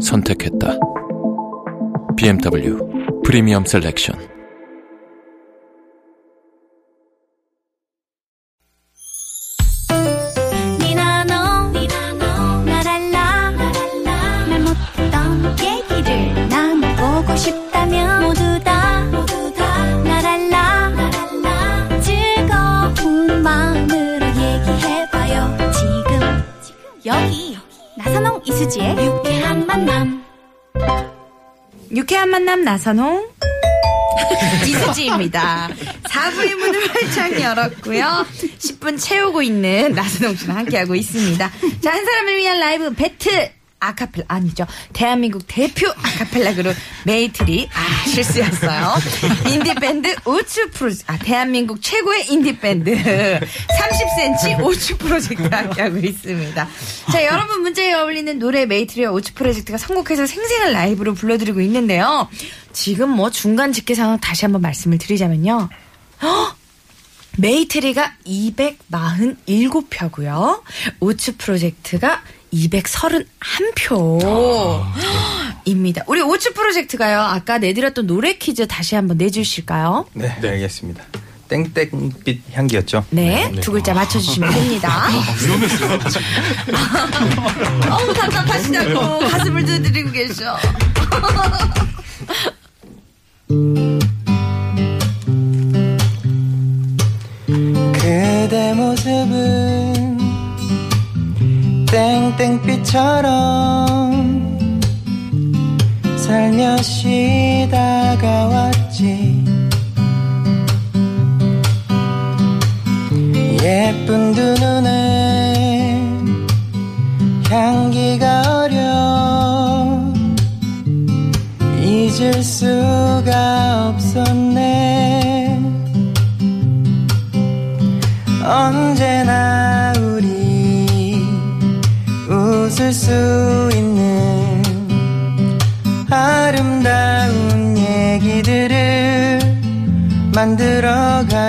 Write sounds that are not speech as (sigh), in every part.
선택했다. BMW 프리미엄 셀렉션. 이수지의 만남 유쾌한 만남 나선홍 (laughs) 이수지입니다. 4부의 문을 활짝 열었고요. 10분 채우고 있는 나선홍 씨랑 함께하고 있습니다. 자, 한 사람을 위한 라이브 배틀 아카펠라 아니죠. 대한민국 대표 아카펠라 그룹 메이트리 아 실수였어요. 인디 밴드 오추 프로젝트 아 대한민국 최고의 인디 밴드 30cm 오추 프로젝트 함께하고 있습니다. 자 여러분 문제에 어울리는 노래 메이트리와 오추 프로젝트가 선곡해서 생생한 라이브로 불러드리고 있는데요. 지금 뭐 중간 집계 상황 다시 한번 말씀을 드리자면요. 헉! 메이트리가 247표고요. 오추 프로젝트가 231표. 입니다. 우리 오추 프로젝트가요. 아까 내드렸던 노래 퀴즈 다시 한번 내주실까요? 네, 알겠습니다. 땡땡빛 향기였죠? 네, 두 글자 맞춰주시면 됩니다. (laughs) 어우, 답답하시다고 가슴을 두드리고 계셔. (laughs) 모습은 땡땡빛처럼 살며시 다가왔지. 예쁜 두 눈에 향기가 어려 잊을 수가 없 언제나 우리 웃을 수 있는 아름다운 얘기들을 만들어가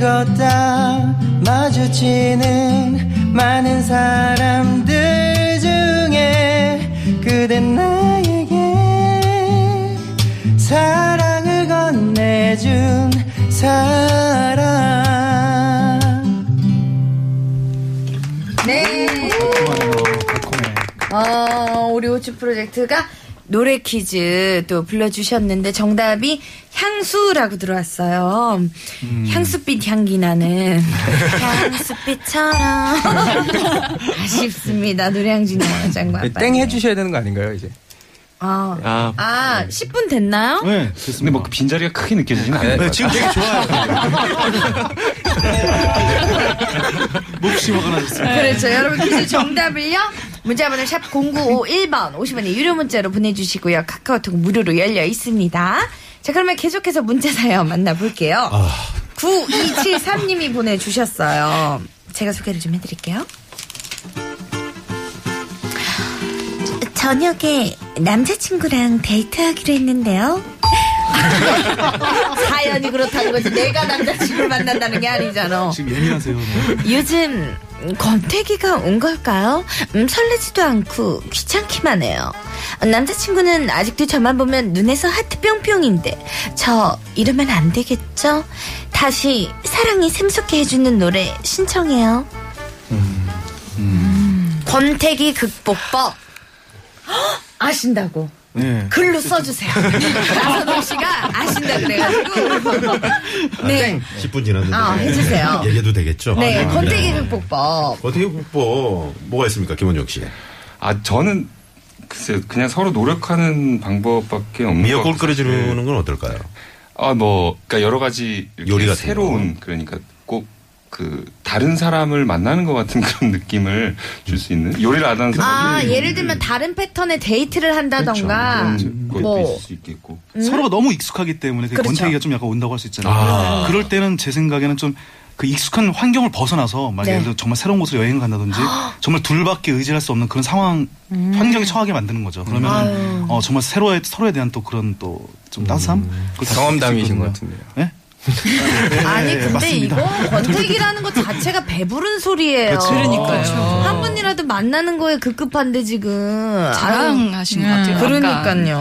길을 걷다. 마주치는 많은 사람들 중에 그댄 나에게 사랑을 건네준 사람. 네. 어, 우리 오츠 프로젝트가 노래 퀴즈 또 불러주셨는데 정답이 향수라고 들어왔어요. 향수빛 향기 나는 (laughs) 향수빛처럼 (laughs) 아쉽습니다. 장관. 네, 땡 해주셔야 되는 거 아닌가요 이제? 아, 아, 아 10분 됐나요? 네, 근데 뭐 그 빈자리가 크게 느껴지진 않아요. 네, 지금 되게 좋아요. 몹시 화가 나셨어요. 그렇죠. 여러분 퀴즈 정답을요. 문자번호 샵 0951번 50원의 유료 문자로 보내주시고요. 카카오톡 무료로 열려 있습니다. 자 그러면 계속해서 문자 사연 만나볼게요. 9273님이 보내주셨어요. 제가 소개를 좀 해드릴게요. 저녁에 남자친구랑 데이트하기로 했는데요. (laughs) 사연이 그렇다는 거지. 내가 남자친구를 만난다는 게 아니잖아. 지금 예민하세요. 요즘 권태기가 온 걸까요? 음, 설레지도 않고 귀찮기만 해요. 남자친구는 아직도 저만 보면 눈에서 하트 뿅뿅인데 저 이러면 안 되겠죠? 다시 사랑이 샘솟게 해주는 노래 신청해요. 음, 권태기 극복법 헉, 아신다고? 네. 글로 써주세요. (laughs) 나선홍 씨가 아신다 그래가지고. 네. 10분 지났는데. 아, 해주세요. 얘기해도 되겠죠? 네, 아, 권태기 네. 극복법. 어떻게 국보 뭐가 있습니까, 김원정 씨? 아 저는 글쎄 그냥 서로 노력하는 방법밖에 없는 미역국 것 같아요. 끓여주는 건 어떨까요? 아 뭐 그러니까 여러 가지 요리 같은 새로운 그러니까 꼭 그 다른 사람을 만나는 것 같은 (laughs) 그런 느낌을 줄 수 있는 요리를 안 하는 아, 사람이 예를 들면 다른 패턴의 데이트를 한다던가. 그런 것도 뭐. 있을 수 있겠고 서로가 너무 익숙하기 때문에 그 그렇죠. 권태기가 좀 약간 온다고 할 수 있잖아요. 그럴 때는 제 생각에는 좀 그 익숙한 환경을 벗어나서 만약 네. 예를 들어 정말 새로운 곳으로 여행을 간다든지 (gasps) 정말 둘밖에 의지할 수 없는 그런 상황 환경에 처하게 만드는 거죠. 그러면. 어, 정말 새로에 서로에 대한 또 그런 또 좀 따스함 다시 경험담이신 것. 같은데요. 네? 아니, 근데 맞습니다. 이거 (laughs) 권태기라는 것 자체가 배부른 소리예요. 그러니까요. 한 분이라도 만나는 거에 급급한데 지금. 자랑하신 것 같아요. 그러니까요.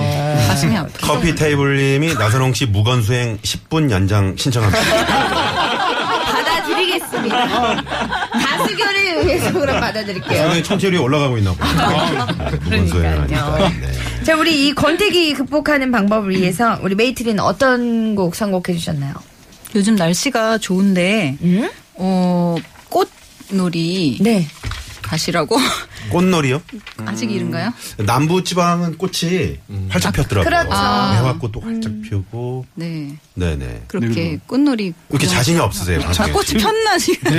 가슴이 아프다. 커피 테이블님이 나선홍 씨 무건 수행 10분 연장 신청합니다. (laughs) 받아드리겠습니다. (laughs) 다수결 에 의해서 그럼 받아드릴게요. 상당히 청취율이 올라가고 있나 보다. 무건수행하니까. 네. 자, 우리 이 권태기 극복하는 방법을 위해서 우리 메이트리는 어떤 곡 선곡해 주셨나요? 요즘 날씨가 좋은데 음? 어 꽃놀이 네. 가시라고 꽃놀이요? 아직 이른가요? 남부 지방은 꽃이 활짝 폈더라고요. 그렇죠. 매화꽃도 활짝 피우고. 네 네네. 그렇게 꽃놀이 왜 이렇게 자신이 없으세요? 아, 방송에? 꽃이 폈나 지금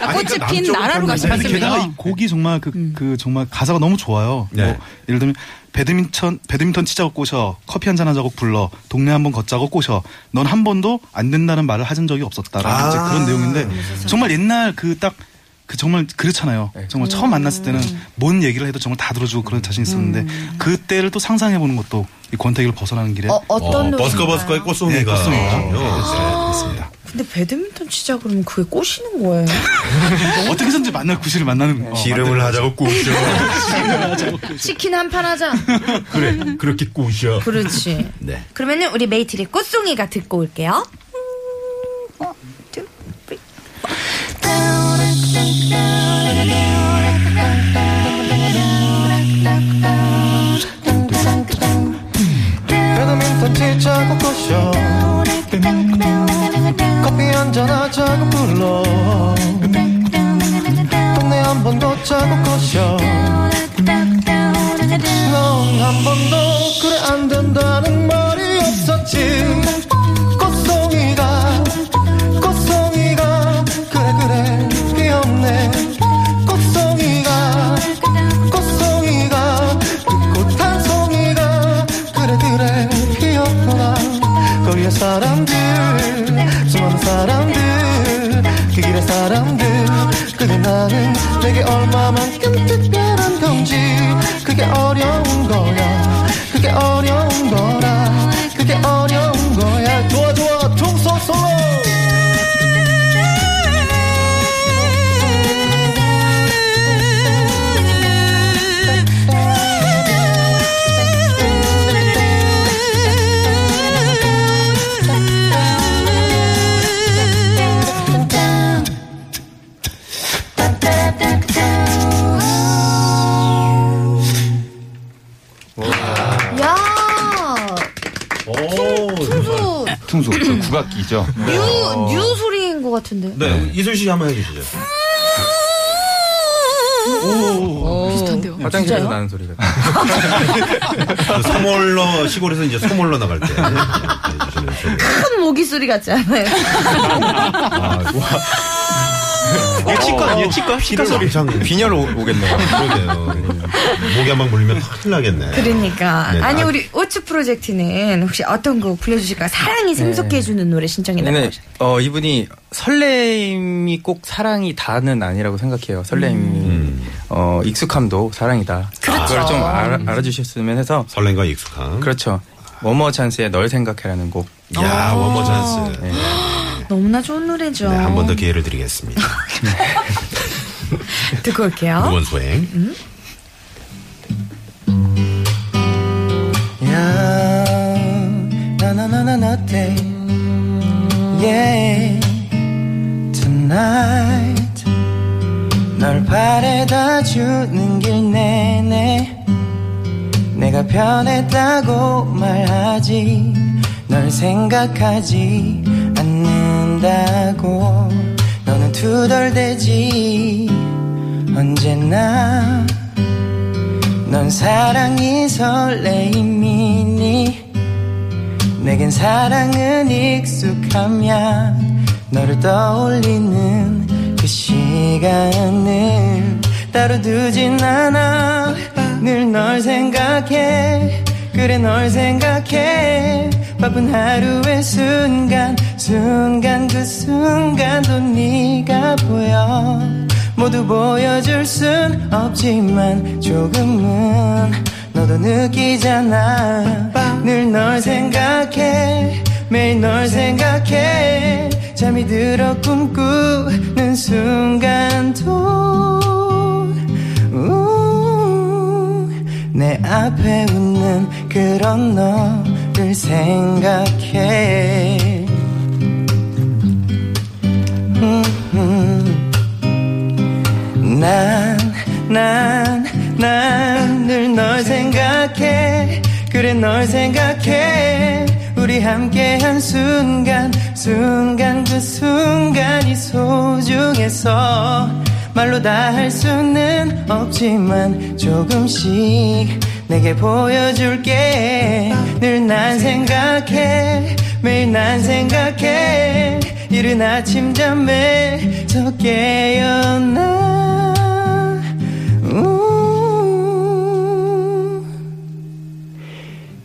아, 아니, 꽃이 그러니까 핀 나라로 폈는데 가시면 아니, 게다가 이 됩니다. 곡이 정말 그, 그 정말 가사가 너무 좋아요. 네. 뭐 예를 들면 배드민턴 배드민턴 치자고 꼬셔 커피 한잔 하자고 불러 동네 한번 걷자고 꼬셔 넌 한 번도 안 된다는 말을 하신 적이 없었다라는 아. 이제 그런 내용인데 정말 옛날 그 딱 그 정말 그렇잖아요. 정말 처음 만났을 때는 뭔 얘기를 해도 정말 다 들어주고 그런 자신 있었는데 그때를 또 상상해 보는 것도 이 권태기를 벗어나는 길에 어, 어떤 어? 버스커 버스커의 꽃송이가. 네, 꽃송이가. 어, 네, 그렇습니다. 근데 배드민턴 치자 그러면 그게 꼬시는 거예요. (laughs) 어떻게 해서든지 만날 구실을 만드는 어, 씨름을 하자고 꼬셔. (laughs) 치킨 한 판 하자. 그래, 그렇게 꼬셔. 그렇지. 네. 그러면은 우리 메이트리 꽃송이가 듣고 올게요. 배드 커피 한잔 하자고 불러. 동네 한번 걷자고 꼬셔 넌 한 번도 그래 안 된다는 말이 없었지. 꽃송이가 꽃송이가 그래 그래 귀엽네 거기에 사람들 수많은 사람들 그 길의 사람들. 그게 나는 내게 얼마만큼 특별한 건지. 그게 어려운 거야. 그게 어려운 거라 그 국악기죠. 뉴, 뉴 소리인 것 같은데. 네, 이슬 씨 한번 해주시죠. 비슷한데요. 화장실에서 나는 소리가. 그 소 몰러 시골에서 이제 소 몰러 나갈 때 소리. 큰 모기 소리 같지 않아요? 예 치과, 예 치과, 치과 소리. 왕창 빈혈 오, 오겠네요. 그러게요. 모기 한 방 물리면 큰일 나겠네. 그러니까. 네, 아니, 아- 우리 오추 프로젝트는 혹시 어떤 곡 불러주실까요? 사랑이 샘솟게 해주는 노래 신청해달라고 얘는 하셨어요. 어 이분이 설렘이 꼭 사랑이 다는 아니라고 생각해요. 설렘이 어 익숙함도 사랑이다. 그렇죠. 그걸 좀 알아, 알아주셨으면 해서 설렘과 익숙함. 그렇죠. 원모어찬스의 널 생각해라는 곡. 야, 원모어찬스. 네, 너무나 좋은 노래죠. 한번 더 기회를 드리겠습니다. (laughs) 듣고 올게요. 묵언 수행. Yeah, na na na na nothing. Yeah, tonight 널 바래다 주는 길 내내 내 내가 변했다고 말하지 널 생각하지 않는다고. 너는 투덜대지. 언제나 넌 사랑이 설레임이니. 내겐 사랑은 익숙함이야 너를 떠올리는 그 시간을 따로 두진 않아. 늘 널 생각해. 그래 널 생각해. 바쁜 하루의 순간 순간 그 순간도 네가 보여. 모두 보여줄 순 없지만 조금은 너도 느끼잖아. 늘 널 생각해 매일 널 생각해. 잠이 들어 꿈꾸는 순간도. 우, 내 앞에 웃는 그런 너를 생각해 난, 난, 난 늘 널 생각해. 그래, 널 생각해. 우리 함께 한 순간, 순간 그 순간이 소중해서 말로 다 할 수는 없지만 조금씩 내게 보여줄게. 늘 난 생각해. 매일 난 생각해. 이른 아침 잠에서 깨어나. 우.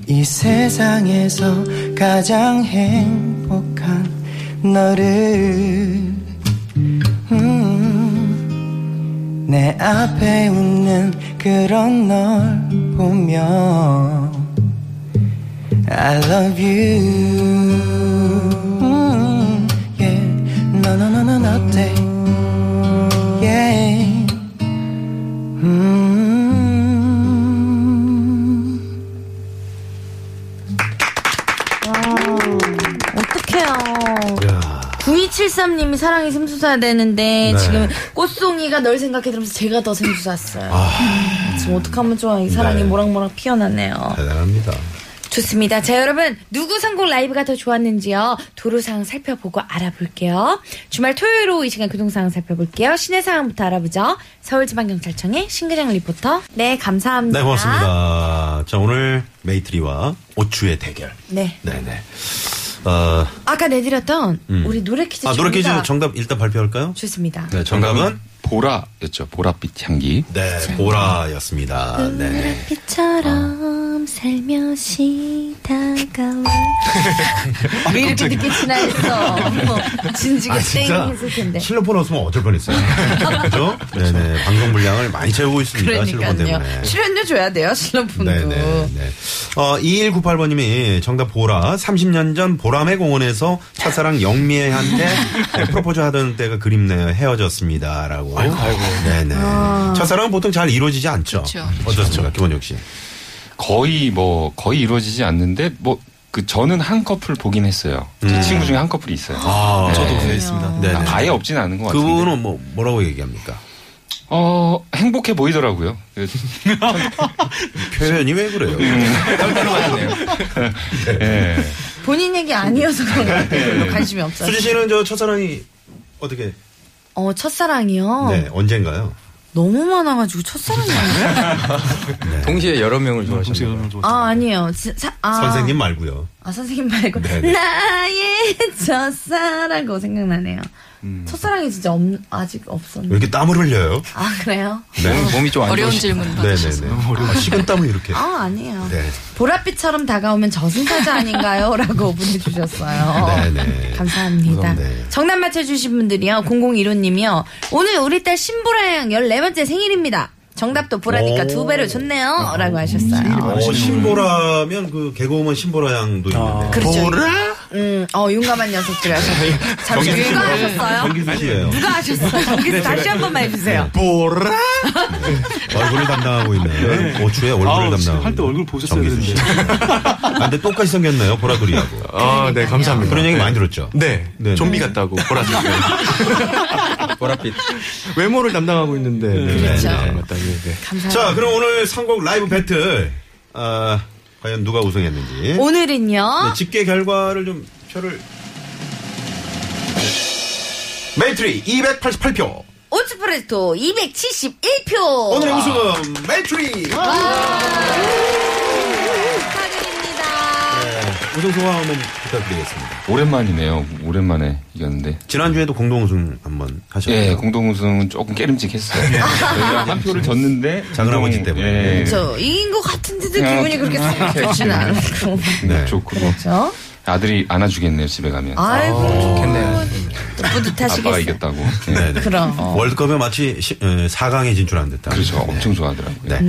이 세상에서 가장 행복한 너를 음, 내 앞에 웃는 그런 널 보며 I love you 어때 yeah. 음. 어떡해요. 9273님이 사랑이 샘솟아야 되는데 네. 지금 꽃송이가 널 생각해 들으면서 제가 더 샘솟았어요. 지금 어떡하면 좋아. 이 사랑이 네. 모락모락 피어났네요. 대단합니다. 좋습니다. 자, 여러분, 누구 선곡 라이브가 더 좋았는지요? 도로 상황 살펴보고 알아볼게요. 주말 토요일 오후 이 시간 교통 상황 살펴볼게요. 시내 상황부터 알아보죠. 서울지방경찰청의 신근영 리포터. 네, 감사합니다. 네, 고맙습니다. 자, 오늘 메이트리와 오추의 대결. 네. 네네. 어, 아까 내드렸던 음. 우리 노래 퀴즈 아, 노래 퀴즈 정답. 정답 일단 발표할까요? 좋습니다. 네, 정답은 보라였죠. 보랏빛 향기. 네, 보라였습니다. 네. 빛처럼 살며시 다가와 왜 이렇게 늦게 지나했어? 뭐, 진지가 아, 땡 했을 텐데. 실로폰 없으면 어쩔 뻔했어요. 그죠? 네네. 방송 분량을 많이 채우고 있습니다. 실로폰 그러니까요. 때문에. 출연료 줘야 돼요, 실로폰도. 네네. 네. 어, 2198번님이 정답 보라. 30년 전 보람의 공원에서 첫사랑 영미애한테 네, 프로포즈 하던 때가 그립네요. 헤어졌습니다. 라고. 아이고, 아이고. 네네. 첫사랑은 보통 잘 이루어지지 않죠. 그렇죠. 어떻습니까? 김원혁 씨. 거의 뭐 거의 이루어지지 않는데 뭐 그 저는 한 커플 보긴 했어요. 제 음. 친구 중에 한 커플이 있어요. 아, 네. 저도 있습니다. 네네. 아예 없지는 않은 것 같은데. 그분은 뭐, 뭐라고 얘기합니까? 어 행복해 보이더라고요. 그- 표현이 왜 그래요? 예. 본인 얘기 아니어서 그런 것 같아요. 관심이 없어요. 수지 씨는 저 첫사랑이 어떻게, 어, 첫사랑이요? 네, 언젠가요? 너무 많아가지고 첫사랑이 아니에요? (laughs) 동시에 여러 명을 좋아하시는 거예요. 아, 아니에요. 지- 사- 아, 선생님 말고요. 아, 선생님 말고. 네네. 나의 첫사랑 그거 생각나네요. 첫사랑이 진짜 없, 아직 왜 없었는데. 이렇게 땀을 흘려요? 아, 그래요? 몸, 몸이 좀 안 어려운 좋으시 질문 네네네. 받으셨어요. 아, 식은 땀을 이렇게. 아, 아니에요. 네. 보랏빛처럼 다가오면 저승사자 아닌가요? 라고 보내주셨어요. 네네. 감사합니다. 네. 정답 맞춰주신 분들이요. 0015님이요. 오늘 우리 딸 신보라양 14번째 생일입니다. 정답도 보라니까 오. 두 배로 좋네요. 라고 하셨어요. 어, 신보라면 그 개그우먼 신보라 양도 있는데. 그렇죠. 음, 어, 용감한 녀석들 하셨어요. (laughs) 잠시 누가 하셨어요? 정기수 씨예요. 누가 하셨어요? 정기수 다시 한 번만 해주세요. 보라? 얼굴을 담당하고 있는 오추의 얼굴을 담당하고 할때 얼굴 보셨어야 정기수 씨. 아, 근데 똑같이 생겼네요. 보라돌이하고. 아, 네, 감사합니다. 그런 얘기 네. 많이 들었죠? 네, 네, 좀비 네. 같다고 보라색 (laughs) 보랏빛. 외모를 담당하고 있는데 네, 그렇죠. 네, 맞다. 네, 네. 감사합니다. 자, 그럼 오늘 선곡 라이브 배틀 아, 과연 누가 우승했는지. 오늘은요. 네, 집계 결과를 좀 표를. 메이트리 288표. 오추 프로젝트 271표. 오늘의 우승은 메이트리. 축하드립니다. 네, 우승 소감 한번 부탁드리겠습니다. 오랜만이네요. 오랜만에 이겼는데. 지난주에도 공동 우승 한번 하셨나요? 예, 공동 우승은 조금 깨름직했어요. 저희가 한 표를 졌는데 작은 아버지 때문에. 예, 저 이긴 것 같은데도 아, 기분이 그렇게 썩 좋지는 않고. 네. 좋고 그렇죠? 아들이 안아주겠네요 집에 가면. 아이고. 좋겠네요. 또 뿌듯하시겠어요. 아빠가 이겼다고. 예. 네네. 그럼. 월드컵에 마치 시, 어, 4강에 진출한 듯한. 그렇죠. 네. 엄청 좋아하더라고요. 네.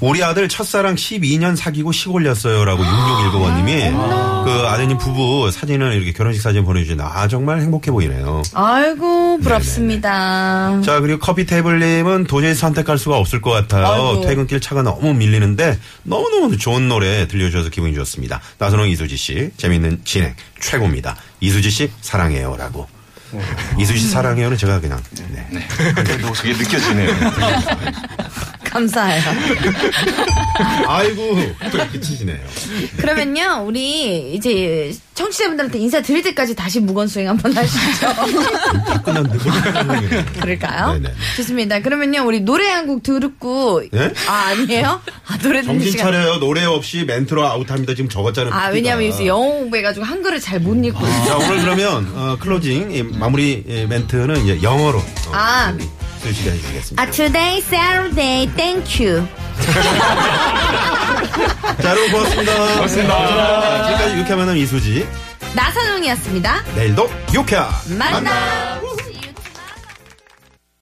우리 아들 첫사랑 12년 사귀고 시골 렸어요라고 6619번님이 그 아드님 부부 사진을 이렇게 결혼식 사진 보내주신 아 정말 행복해 보이네요. 아이고, 부럽습니다. 자 그리고 커피 테이블님은 도저히 선택할 수가 없을 것 같아요. 아이고. 퇴근길 차가 너무 밀리는데 너무너무 좋은 노래 들려주셔서 기분이 좋습니다. 나선홍 이수지 씨 재밌는 진행 최고입니다. 이수지 씨 사랑해요라고. 이수지 씨 사랑해요는 제가 그냥 네. 네. 그게 느껴지네요. (laughs) 감사해요. (laughs) 아이고 그치시네요. 그러면요, 우리 이제 청취자분들한테 인사 드릴 때까지 다시 무건수행 한번 하시죠. 다 끝났는데 뭐 그럴까요? 네네. 좋습니다. 그러면요, 우리 노래 한 곡 듣고. 네? 아, 아니에요? 아, 노래 듣는 정신 시간. 차려요. 노래 없이 멘트로 아웃합니다. 지금 적었잖아요. 아. 왜냐면 요새 영어 공부해가지고 한글을 잘 못 읽고 있어요. 자, 오늘 그러면 어, closing 이 마무리 예, 멘트는 이제 영어로 어, 아. 쓰시게 해주시겠습니다. 아, today, Saturday, thank you. (laughs) 자, 여러분 고맙습니다. 고맙습니다. 지금까지 유쾌한 만남 이수지. 나선홍이었습니다. 내일도 유쾌한 만나!